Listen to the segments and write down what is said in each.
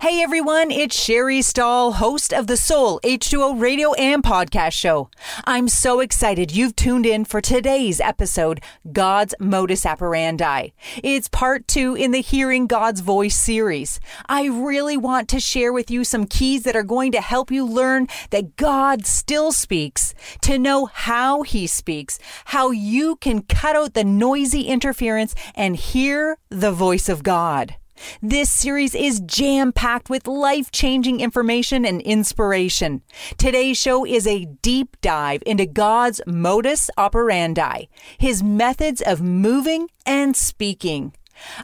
Hey everyone, it's Sherry Stahl, host of the Soul H2O radio and podcast show. I'm so excited you've tuned in for today's episode, God's Modus Operandi. It's part two in the Hearing God's Voice series. I really want to share with you some keys that are going to help you learn that God still speaks, to know how he speaks, how you can cut out the noisy interference and hear the voice of God. This series is jam packed with life changing information and inspiration. Today's show is a deep dive into God's modus operandi, his methods of moving and speaking.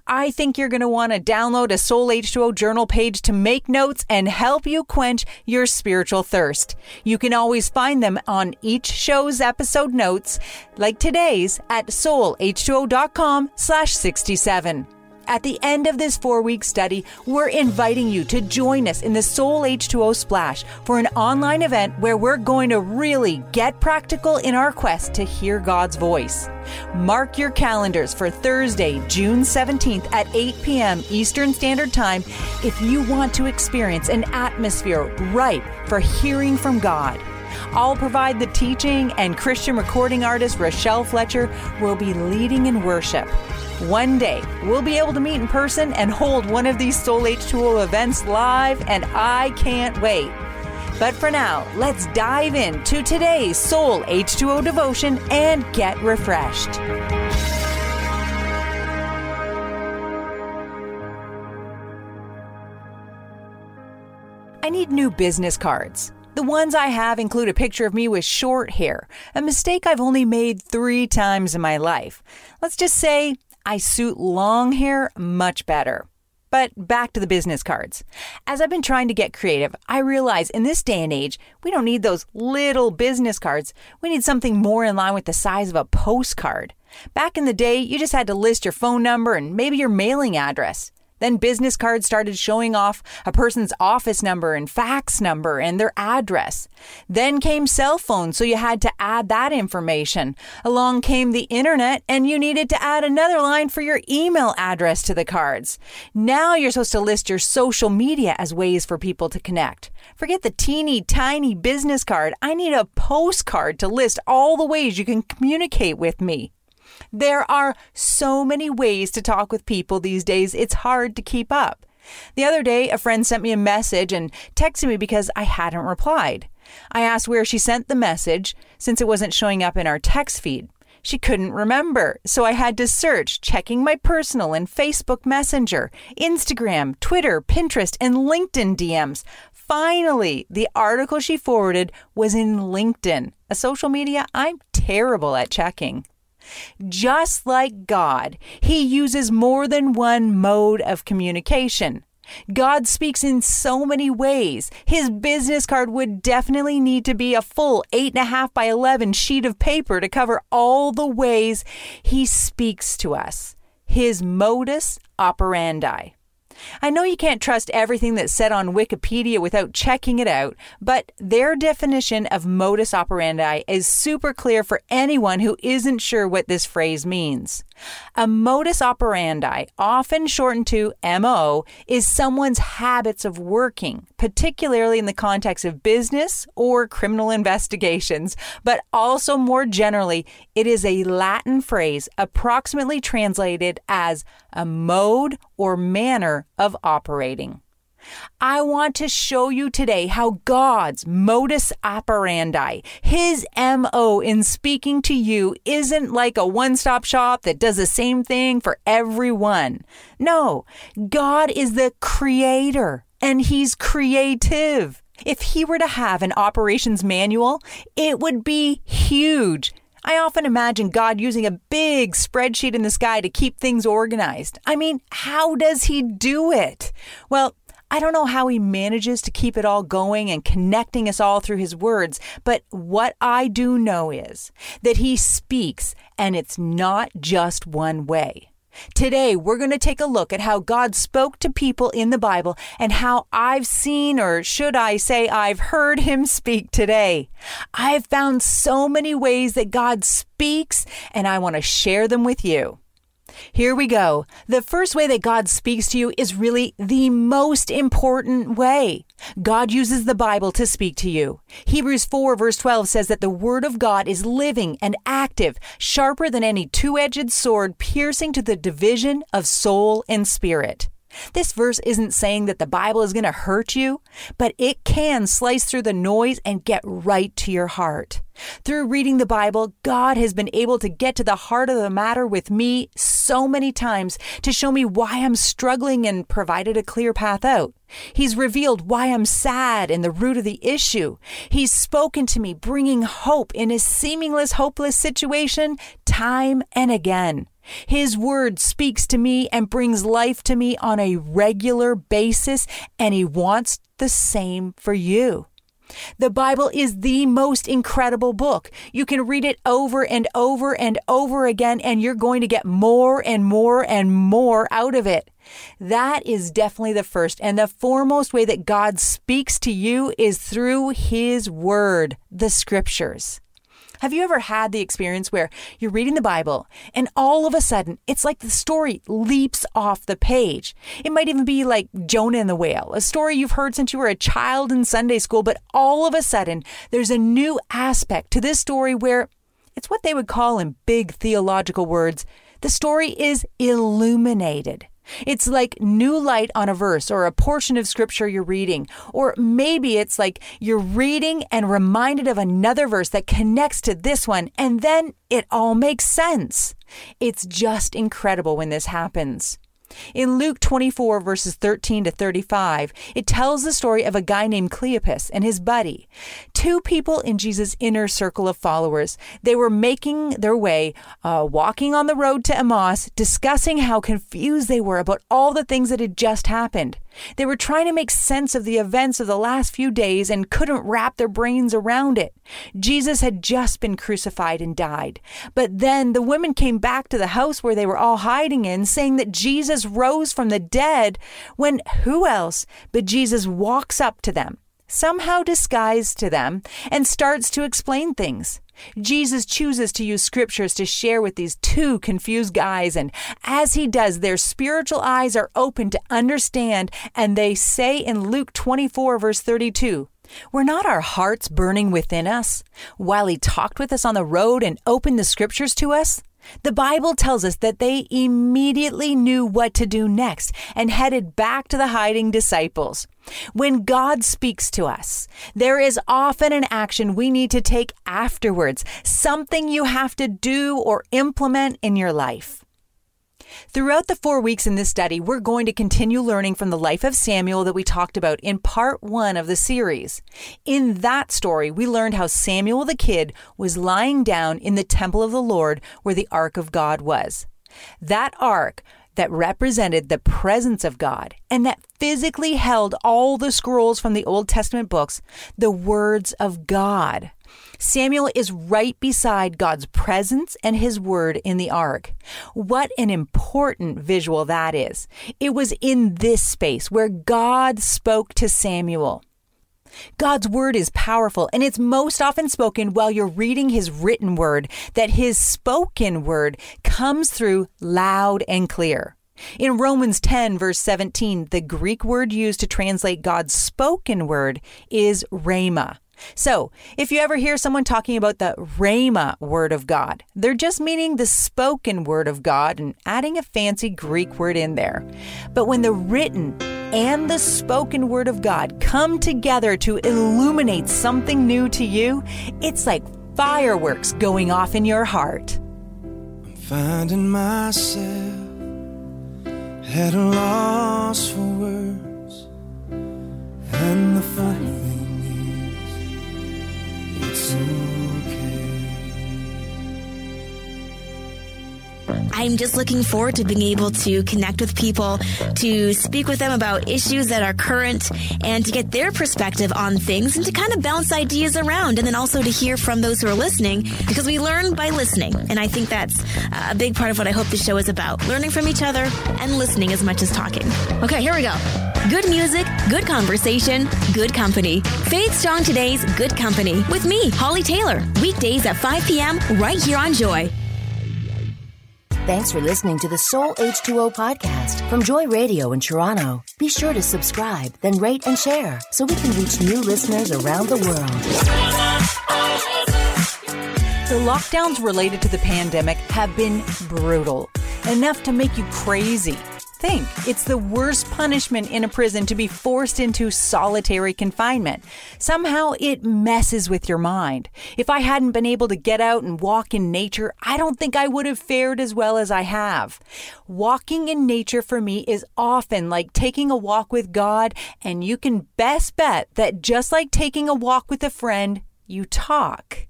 I think you're going to want to download a Soul H2O journal page to make notes and help you quench your spiritual thirst. You can always find them on each show's episode notes, like today's at soulh2o.com slash 67. At the end of this four week study, we're inviting you to join us in the Soul H2O Splash for an online event where we're going to really get practical in our quest to hear God's voice. Mark your calendars for Thursday, June 17th at 8 p.m. Eastern Standard Time if you want to experience an atmosphere ripe for hearing from God. I'll provide the teaching, and Christian recording artist Rochelle Fletcher will be leading in worship. One day, we'll be able to meet in person and hold one of these Soul H2O events live, and I can't wait. But for now, let's dive into today's Soul H2O devotion and get refreshed. I need new business cards. The ones I have include a picture of me with short hair, a mistake I've only made three times in my life. Let's just say I suit long hair much better. But back to the business cards. As I've been trying to get creative, I realize in this day and age, we don't need those little business cards. We need something more in line with the size of a postcard. Back in the day, you just had to list your phone number and maybe your mailing address. Then business cards started showing off a person's office number and fax number and their address. Then came cell phones, so you had to add that information. Along came the internet, and you needed to add another line for your email address to the cards. Now you're supposed to list your social media as ways for people to connect. Forget the teeny tiny business card. I need a postcard to list all the ways you can communicate with me. There are so many ways to talk with people these days, it's hard to keep up. The other day, a friend sent me a message and texted me because I hadn't replied. I asked where she sent the message since it wasn't showing up in our text feed. She couldn't remember, so I had to search, checking my personal and Facebook Messenger, Instagram, Twitter, Pinterest, and LinkedIn DMs. Finally, the article she forwarded was in LinkedIn, a social media I'm terrible at checking. Just like God, He uses more than one mode of communication. God speaks in so many ways. His business card would definitely need to be a full 8.5 by 11 sheet of paper to cover all the ways He speaks to us. His modus operandi. I know you can't trust everything that's said on Wikipedia without checking it out, but their definition of modus operandi is super clear for anyone who isn't sure what this phrase means. A modus operandi, often shortened to MO, is someone's habits of working, particularly in the context of business or criminal investigations, but also more generally, it is a Latin phrase approximately translated as a mode or manner of operating. I want to show you today how God's modus operandi, his MO in speaking to you, isn't like a one stop shop that does the same thing for everyone. No, God is the creator and he's creative. If he were to have an operations manual, it would be huge. I often imagine God using a big spreadsheet in the sky to keep things organized. I mean, how does he do it? Well, I don't know how he manages to keep it all going and connecting us all through his words, but what I do know is that he speaks and it's not just one way. Today, we're going to take a look at how God spoke to people in the Bible and how I've seen, or should I say, I've heard him speak today. I've found so many ways that God speaks, and I want to share them with you. Here we go. The first way that God speaks to you is really the most important way. God uses the Bible to speak to you. Hebrews 4, verse 12 says that the Word of God is living and active, sharper than any two edged sword, piercing to the division of soul and spirit. This verse isn't saying that the Bible is going to hurt you, but it can slice through the noise and get right to your heart. Through reading the Bible, God has been able to get to the heart of the matter with me so many times to show me why I'm struggling and provided a clear path out. He's revealed why I'm sad and the root of the issue. He's spoken to me, bringing hope in a seemingly hopeless situation time and again. His word speaks to me and brings life to me on a regular basis, and He wants the same for you. The Bible is the most incredible book. You can read it over and over and over again, and you're going to get more and more and more out of it. That is definitely the first and the foremost way that God speaks to you is through His Word, the Scriptures. Have you ever had the experience where you're reading the Bible and all of a sudden it's like the story leaps off the page? It might even be like Jonah and the whale, a story you've heard since you were a child in Sunday school, but all of a sudden there's a new aspect to this story where it's what they would call in big theological words the story is illuminated. It's like new light on a verse or a portion of scripture you're reading. Or maybe it's like you're reading and reminded of another verse that connects to this one, and then it all makes sense. It's just incredible when this happens. In Luke 24, verses 13 to 35, it tells the story of a guy named Cleopas and his buddy, two people in Jesus' inner circle of followers. They were making their way, uh, walking on the road to Emmaus, discussing how confused they were about all the things that had just happened. They were trying to make sense of the events of the last few days and couldn't wrap their brains around it. Jesus had just been crucified and died. But then the women came back to the house where they were all hiding in, saying that Jesus rose from the dead, when who else but Jesus walks up to them somehow disguised to them, and starts to explain things. Jesus chooses to use scriptures to share with these two confused guys, and as he does, their spiritual eyes are open to understand, and they say in Luke 24, verse 32, were not our hearts burning within us while he talked with us on the road and opened the scriptures to us? The Bible tells us that they immediately knew what to do next and headed back to the hiding disciples. When God speaks to us, there is often an action we need to take afterwards, something you have to do or implement in your life. Throughout the four weeks in this study, we're going to continue learning from the life of Samuel that we talked about in part one of the series. In that story, we learned how Samuel the kid was lying down in the temple of the Lord where the ark of God was. That ark that represented the presence of God and that physically held all the scrolls from the Old Testament books, the words of God. Samuel is right beside God's presence and his word in the ark. What an important visual that is. It was in this space where God spoke to Samuel. God's word is powerful and it's most often spoken while you're reading his written word, that his spoken word comes through loud and clear. In Romans 10, verse 17, the Greek word used to translate God's spoken word is rhema. So, if you ever hear someone talking about the Rhema word of God, they're just meaning the spoken word of God and adding a fancy Greek word in there. But when the written and the spoken word of God come together to illuminate something new to you, it's like fireworks going off in your heart. I'm finding myself at a loss for words, and the funny I'm just looking forward to being able to connect with people, to speak with them about issues that are current, and to get their perspective on things and to kind of bounce ideas around. And then also to hear from those who are listening because we learn by listening. And I think that's a big part of what I hope the show is about learning from each other and listening as much as talking. Okay, here we go. Good music, good conversation, good company. Faith Strong Today's Good Company with me, Holly Taylor. Weekdays at 5 p.m. right here on Joy. Thanks for listening to the Soul H2O podcast from Joy Radio in Toronto. Be sure to subscribe, then rate and share so we can reach new listeners around the world. The lockdowns related to the pandemic have been brutal, enough to make you crazy think. It's the worst punishment in a prison to be forced into solitary confinement. Somehow it messes with your mind. If I hadn't been able to get out and walk in nature, I don't think I would have fared as well as I have. Walking in nature for me is often like taking a walk with God, and you can best bet that just like taking a walk with a friend, you talk.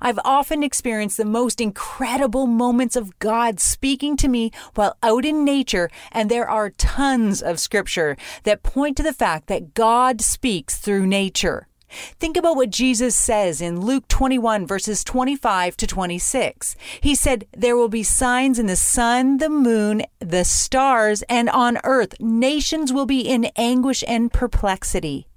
I've often experienced the most incredible moments of God speaking to me while out in nature, and there are tons of scripture that point to the fact that God speaks through nature. Think about what Jesus says in Luke 21, verses 25 to 26. He said, There will be signs in the sun, the moon, the stars, and on earth. Nations will be in anguish and perplexity.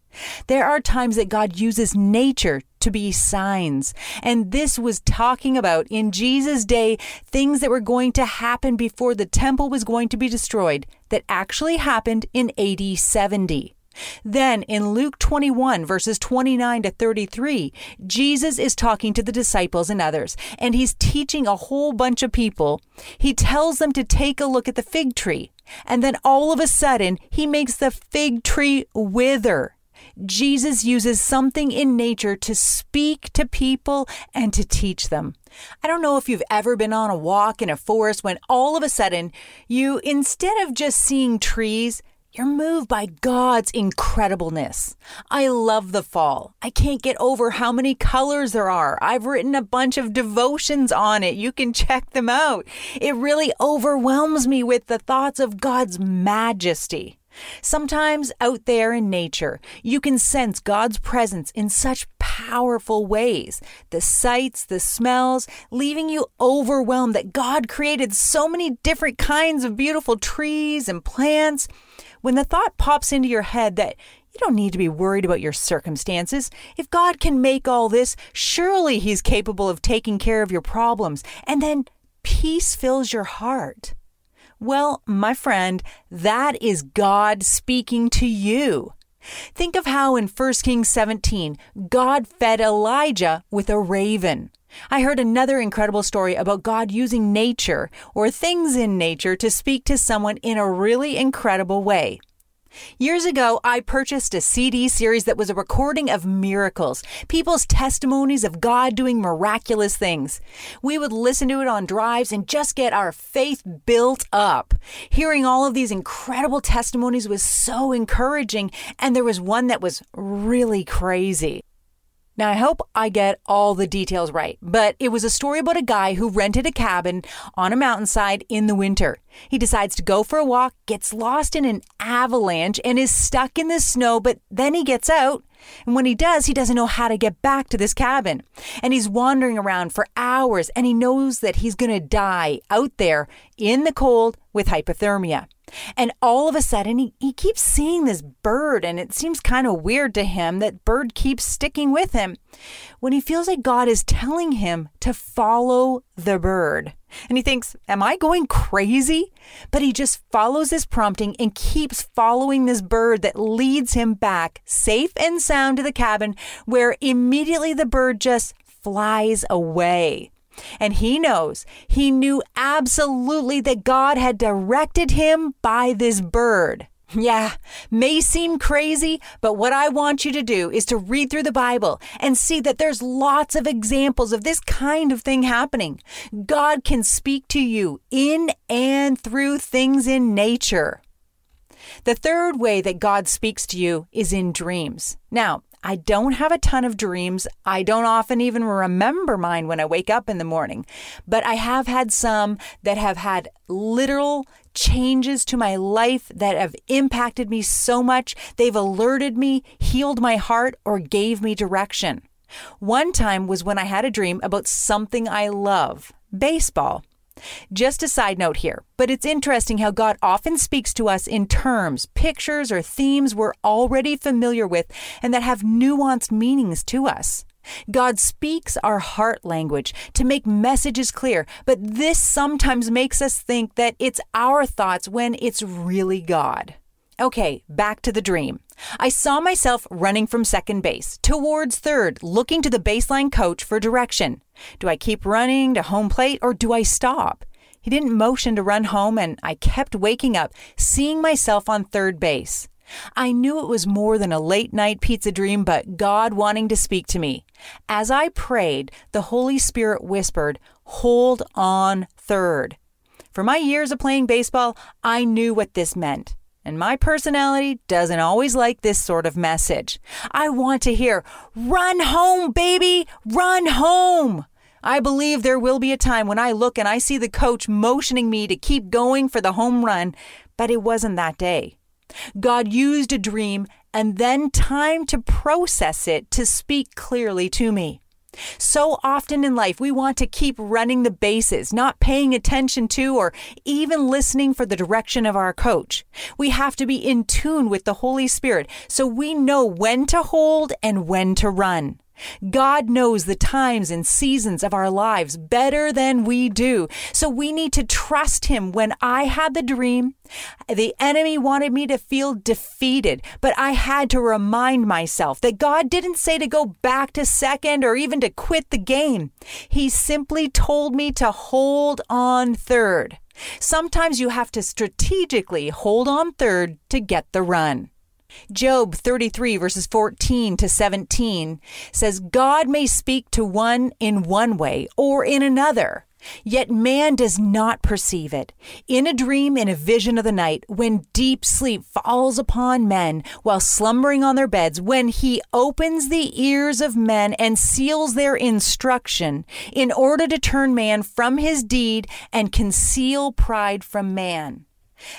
There are times that God uses nature to be signs. And this was talking about in Jesus' day things that were going to happen before the temple was going to be destroyed that actually happened in AD 70. Then in Luke 21, verses 29 to 33, Jesus is talking to the disciples and others, and he's teaching a whole bunch of people. He tells them to take a look at the fig tree, and then all of a sudden, he makes the fig tree wither. Jesus uses something in nature to speak to people and to teach them. I don't know if you've ever been on a walk in a forest when all of a sudden you, instead of just seeing trees, you're moved by God's incredibleness. I love the fall. I can't get over how many colors there are. I've written a bunch of devotions on it. You can check them out. It really overwhelms me with the thoughts of God's majesty. Sometimes out there in nature, you can sense God's presence in such powerful ways. The sights, the smells, leaving you overwhelmed that God created so many different kinds of beautiful trees and plants. When the thought pops into your head that you don't need to be worried about your circumstances. If God can make all this, surely He's capable of taking care of your problems. And then peace fills your heart. Well, my friend, that is God speaking to you. Think of how in 1 Kings 17, God fed Elijah with a raven. I heard another incredible story about God using nature or things in nature to speak to someone in a really incredible way. Years ago, I purchased a CD series that was a recording of miracles, people's testimonies of God doing miraculous things. We would listen to it on drives and just get our faith built up. Hearing all of these incredible testimonies was so encouraging, and there was one that was really crazy. Now, I hope I get all the details right, but it was a story about a guy who rented a cabin on a mountainside in the winter. He decides to go for a walk, gets lost in an avalanche, and is stuck in the snow, but then he gets out. And when he does, he doesn't know how to get back to this cabin. And he's wandering around for hours, and he knows that he's going to die out there in the cold with hypothermia. And all of a sudden, he, he keeps seeing this bird, and it seems kind of weird to him that bird keeps sticking with him when he feels like God is telling him to follow the bird. And he thinks, Am I going crazy? But he just follows this prompting and keeps following this bird that leads him back safe and sound to the cabin, where immediately the bird just flies away. And he knows, he knew absolutely that God had directed him by this bird. Yeah, may seem crazy, but what I want you to do is to read through the Bible and see that there's lots of examples of this kind of thing happening. God can speak to you in and through things in nature. The third way that God speaks to you is in dreams. Now, I don't have a ton of dreams. I don't often even remember mine when I wake up in the morning, but I have had some that have had literal changes to my life that have impacted me so much. They've alerted me, healed my heart, or gave me direction. One time was when I had a dream about something I love baseball. Just a side note here, but it's interesting how God often speaks to us in terms, pictures, or themes we're already familiar with and that have nuanced meanings to us. God speaks our heart language to make messages clear, but this sometimes makes us think that it's our thoughts when it's really God. Okay, back to the dream. I saw myself running from second base towards third, looking to the baseline coach for direction. Do I keep running to home plate or do I stop? He didn't motion to run home, and I kept waking up, seeing myself on third base. I knew it was more than a late night pizza dream, but God wanting to speak to me. As I prayed, the Holy Spirit whispered, Hold on third. For my years of playing baseball, I knew what this meant. And my personality doesn't always like this sort of message. I want to hear, run home, baby, run home. I believe there will be a time when I look and I see the coach motioning me to keep going for the home run, but it wasn't that day. God used a dream and then time to process it to speak clearly to me. So often in life, we want to keep running the bases, not paying attention to or even listening for the direction of our coach. We have to be in tune with the Holy Spirit so we know when to hold and when to run. God knows the times and seasons of our lives better than we do. So we need to trust Him. When I had the dream, the enemy wanted me to feel defeated, but I had to remind myself that God didn't say to go back to second or even to quit the game. He simply told me to hold on third. Sometimes you have to strategically hold on third to get the run. Job 33, verses 14 to 17 says, God may speak to one in one way or in another. Yet man does not perceive it. In a dream, in a vision of the night, when deep sleep falls upon men while slumbering on their beds, when he opens the ears of men and seals their instruction, in order to turn man from his deed and conceal pride from man.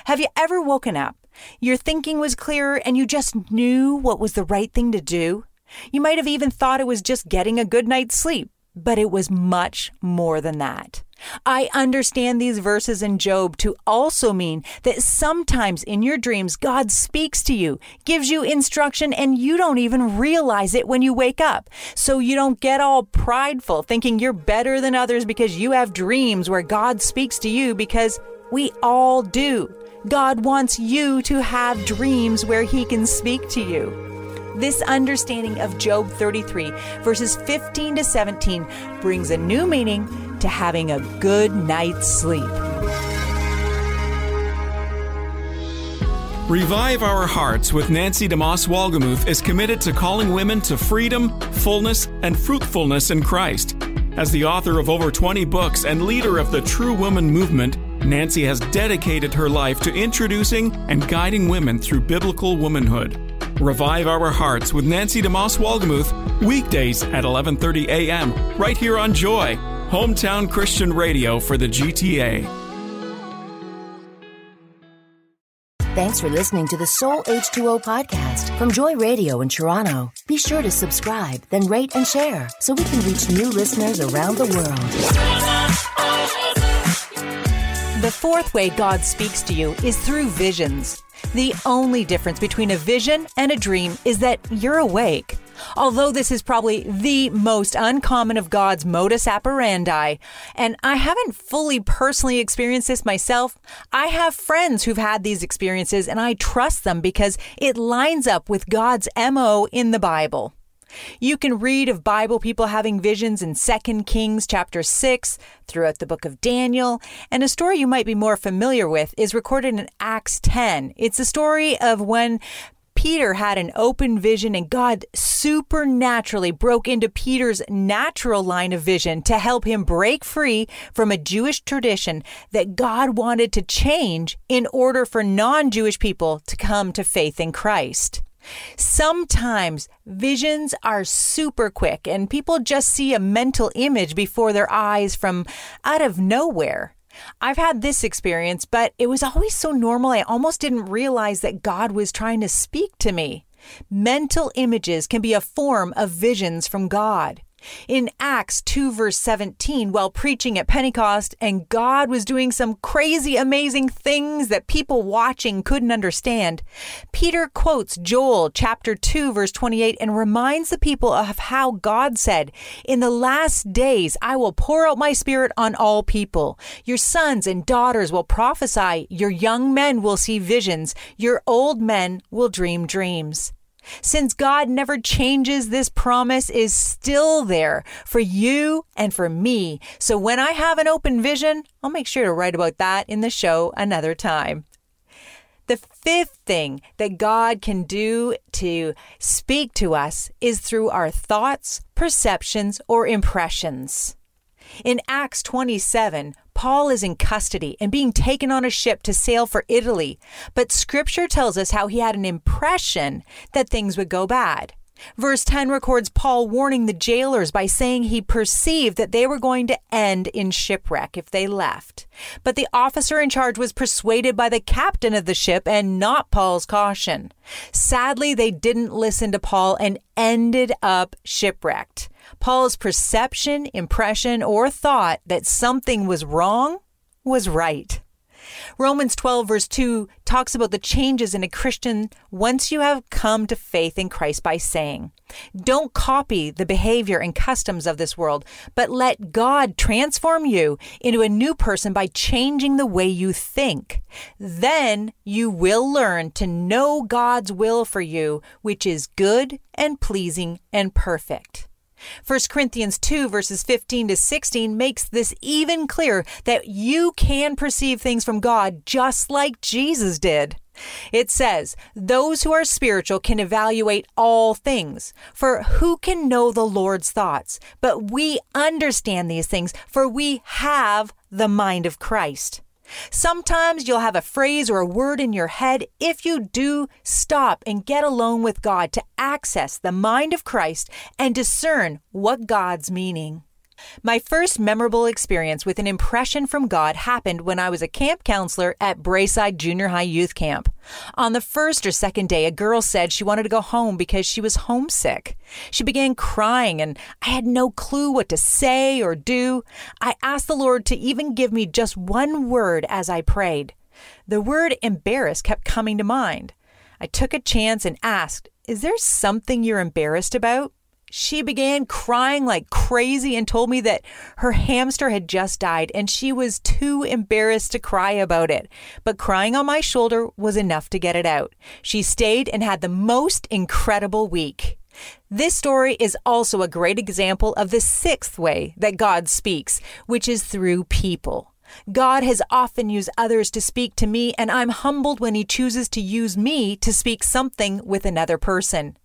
Have you ever woken up your thinking was clearer and you just knew what was the right thing to do. You might have even thought it was just getting a good night's sleep, but it was much more than that. I understand these verses in Job to also mean that sometimes in your dreams, God speaks to you, gives you instruction, and you don't even realize it when you wake up. So you don't get all prideful thinking you're better than others because you have dreams where God speaks to you because we all do. God wants you to have dreams where He can speak to you. This understanding of Job 33, verses 15 to 17, brings a new meaning to having a good night's sleep. Revive Our Hearts with Nancy DeMoss Wolgemuth is committed to calling women to freedom, fullness, and fruitfulness in Christ. As the author of over 20 books and leader of the True Woman movement, Nancy has dedicated her life to introducing and guiding women through biblical womanhood. Revive Our Hearts with Nancy DeMoss Wolgemuth, weekdays at 11:30 a.m. right here on Joy, hometown Christian radio for the GTA. Thanks for listening to the Soul H2O podcast from Joy Radio in Toronto. Be sure to subscribe, then rate and share so we can reach new listeners around the world. The fourth way God speaks to you is through visions. The only difference between a vision and a dream is that you're awake. Although this is probably the most uncommon of God's modus operandi, and I haven't fully personally experienced this myself, I have friends who've had these experiences and I trust them because it lines up with God's MO in the Bible. You can read of Bible people having visions in 2 Kings chapter 6, throughout the book of Daniel, and a story you might be more familiar with is recorded in Acts 10. It's a story of when Peter had an open vision and God supernaturally broke into Peter's natural line of vision to help him break free from a Jewish tradition that God wanted to change in order for non Jewish people to come to faith in Christ. Sometimes visions are super quick and people just see a mental image before their eyes from out of nowhere. I've had this experience, but it was always so normal, I almost didn't realize that God was trying to speak to me. Mental images can be a form of visions from God. In Acts 2, verse 17, while preaching at Pentecost, and God was doing some crazy, amazing things that people watching couldn't understand, Peter quotes Joel chapter 2, verse 28, and reminds the people of how God said, In the last days I will pour out my spirit on all people. Your sons and daughters will prophesy, your young men will see visions, your old men will dream dreams. Since God never changes, this promise is still there for you and for me. So when I have an open vision, I'll make sure to write about that in the show another time. The fifth thing that God can do to speak to us is through our thoughts, perceptions, or impressions. In Acts 27, Paul is in custody and being taken on a ship to sail for Italy, but scripture tells us how he had an impression that things would go bad. Verse 10 records Paul warning the jailers by saying he perceived that they were going to end in shipwreck if they left. But the officer in charge was persuaded by the captain of the ship and not Paul's caution. Sadly, they didn't listen to Paul and ended up shipwrecked. Paul's perception, impression, or thought that something was wrong was right. Romans 12, verse 2, talks about the changes in a Christian once you have come to faith in Christ by saying, Don't copy the behavior and customs of this world, but let God transform you into a new person by changing the way you think. Then you will learn to know God's will for you, which is good and pleasing and perfect. 1 Corinthians 2, verses 15 to 16, makes this even clearer that you can perceive things from God just like Jesus did. It says, Those who are spiritual can evaluate all things. For who can know the Lord's thoughts? But we understand these things, for we have the mind of Christ. Sometimes you'll have a phrase or a word in your head. If you do, stop and get alone with God to access the mind of Christ and discern what God's meaning. My first memorable experience with an impression from God happened when I was a camp counselor at Braeside Junior High Youth Camp. On the first or second day, a girl said she wanted to go home because she was homesick. She began crying, and I had no clue what to say or do. I asked the Lord to even give me just one word as I prayed. The word embarrassed kept coming to mind. I took a chance and asked, Is there something you're embarrassed about? She began crying like crazy and told me that her hamster had just died and she was too embarrassed to cry about it. But crying on my shoulder was enough to get it out. She stayed and had the most incredible week. This story is also a great example of the sixth way that God speaks, which is through people. God has often used others to speak to me, and I'm humbled when He chooses to use me to speak something with another person.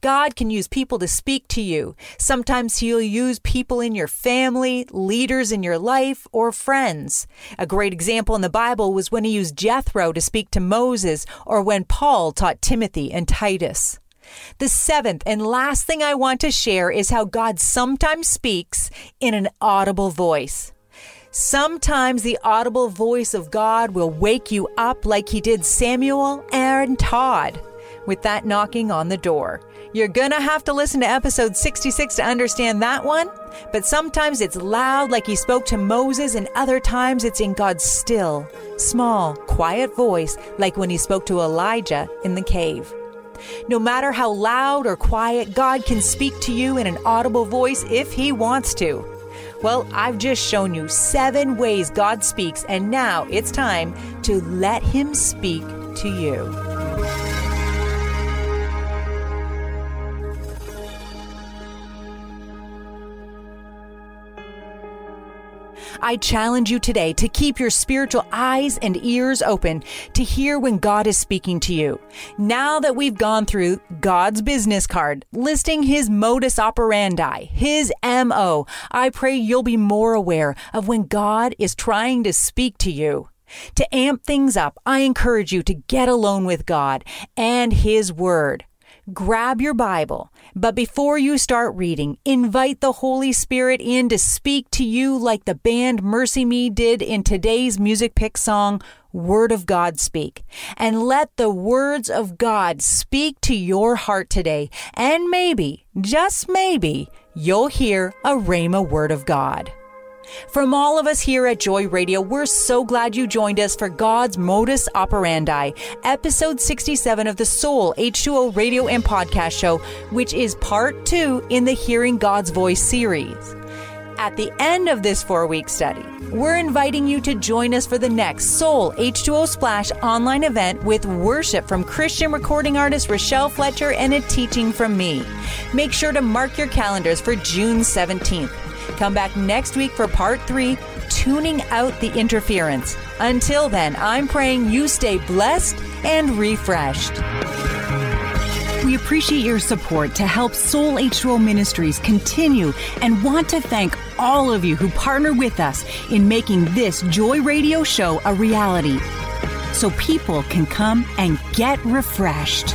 God can use people to speak to you. Sometimes He'll use people in your family, leaders in your life, or friends. A great example in the Bible was when He used Jethro to speak to Moses, or when Paul taught Timothy and Titus. The seventh and last thing I want to share is how God sometimes speaks in an audible voice. Sometimes the audible voice of God will wake you up like he did Samuel and Todd with that knocking on the door. You're gonna have to listen to episode 66 to understand that one, but sometimes it's loud like he spoke to Moses, and other times it's in God's still, small, quiet voice like when he spoke to Elijah in the cave. No matter how loud or quiet, God can speak to you in an audible voice if He wants to. Well, I've just shown you seven ways God speaks, and now it's time to let Him speak to you. I challenge you today to keep your spiritual eyes and ears open to hear when God is speaking to you. Now that we've gone through God's business card, listing his modus operandi, his MO, I pray you'll be more aware of when God is trying to speak to you. To amp things up, I encourage you to get alone with God and His Word. Grab your Bible, but before you start reading, invite the Holy Spirit in to speak to you like the band MercyMe did in today's music pick song, Word of God Speak. And let the words of God speak to your heart today. And maybe, just maybe, you'll hear a Rhema word of God. From all of us here at Joy Radio, we're so glad you joined us for God's Modus Operandi, episode 67 of the Soul H2O radio and podcast show, which is part two in the Hearing God's Voice series. At the end of this four week study, we're inviting you to join us for the next Soul H2O Splash online event with worship from Christian recording artist Rochelle Fletcher and a teaching from me. Make sure to mark your calendars for June 17th. Come back next week for part three tuning out the interference. Until then, I'm praying you stay blessed and refreshed. We appreciate your support to help Soul H2O Ministries continue and want to thank all of you who partner with us in making this Joy Radio show a reality so people can come and get refreshed.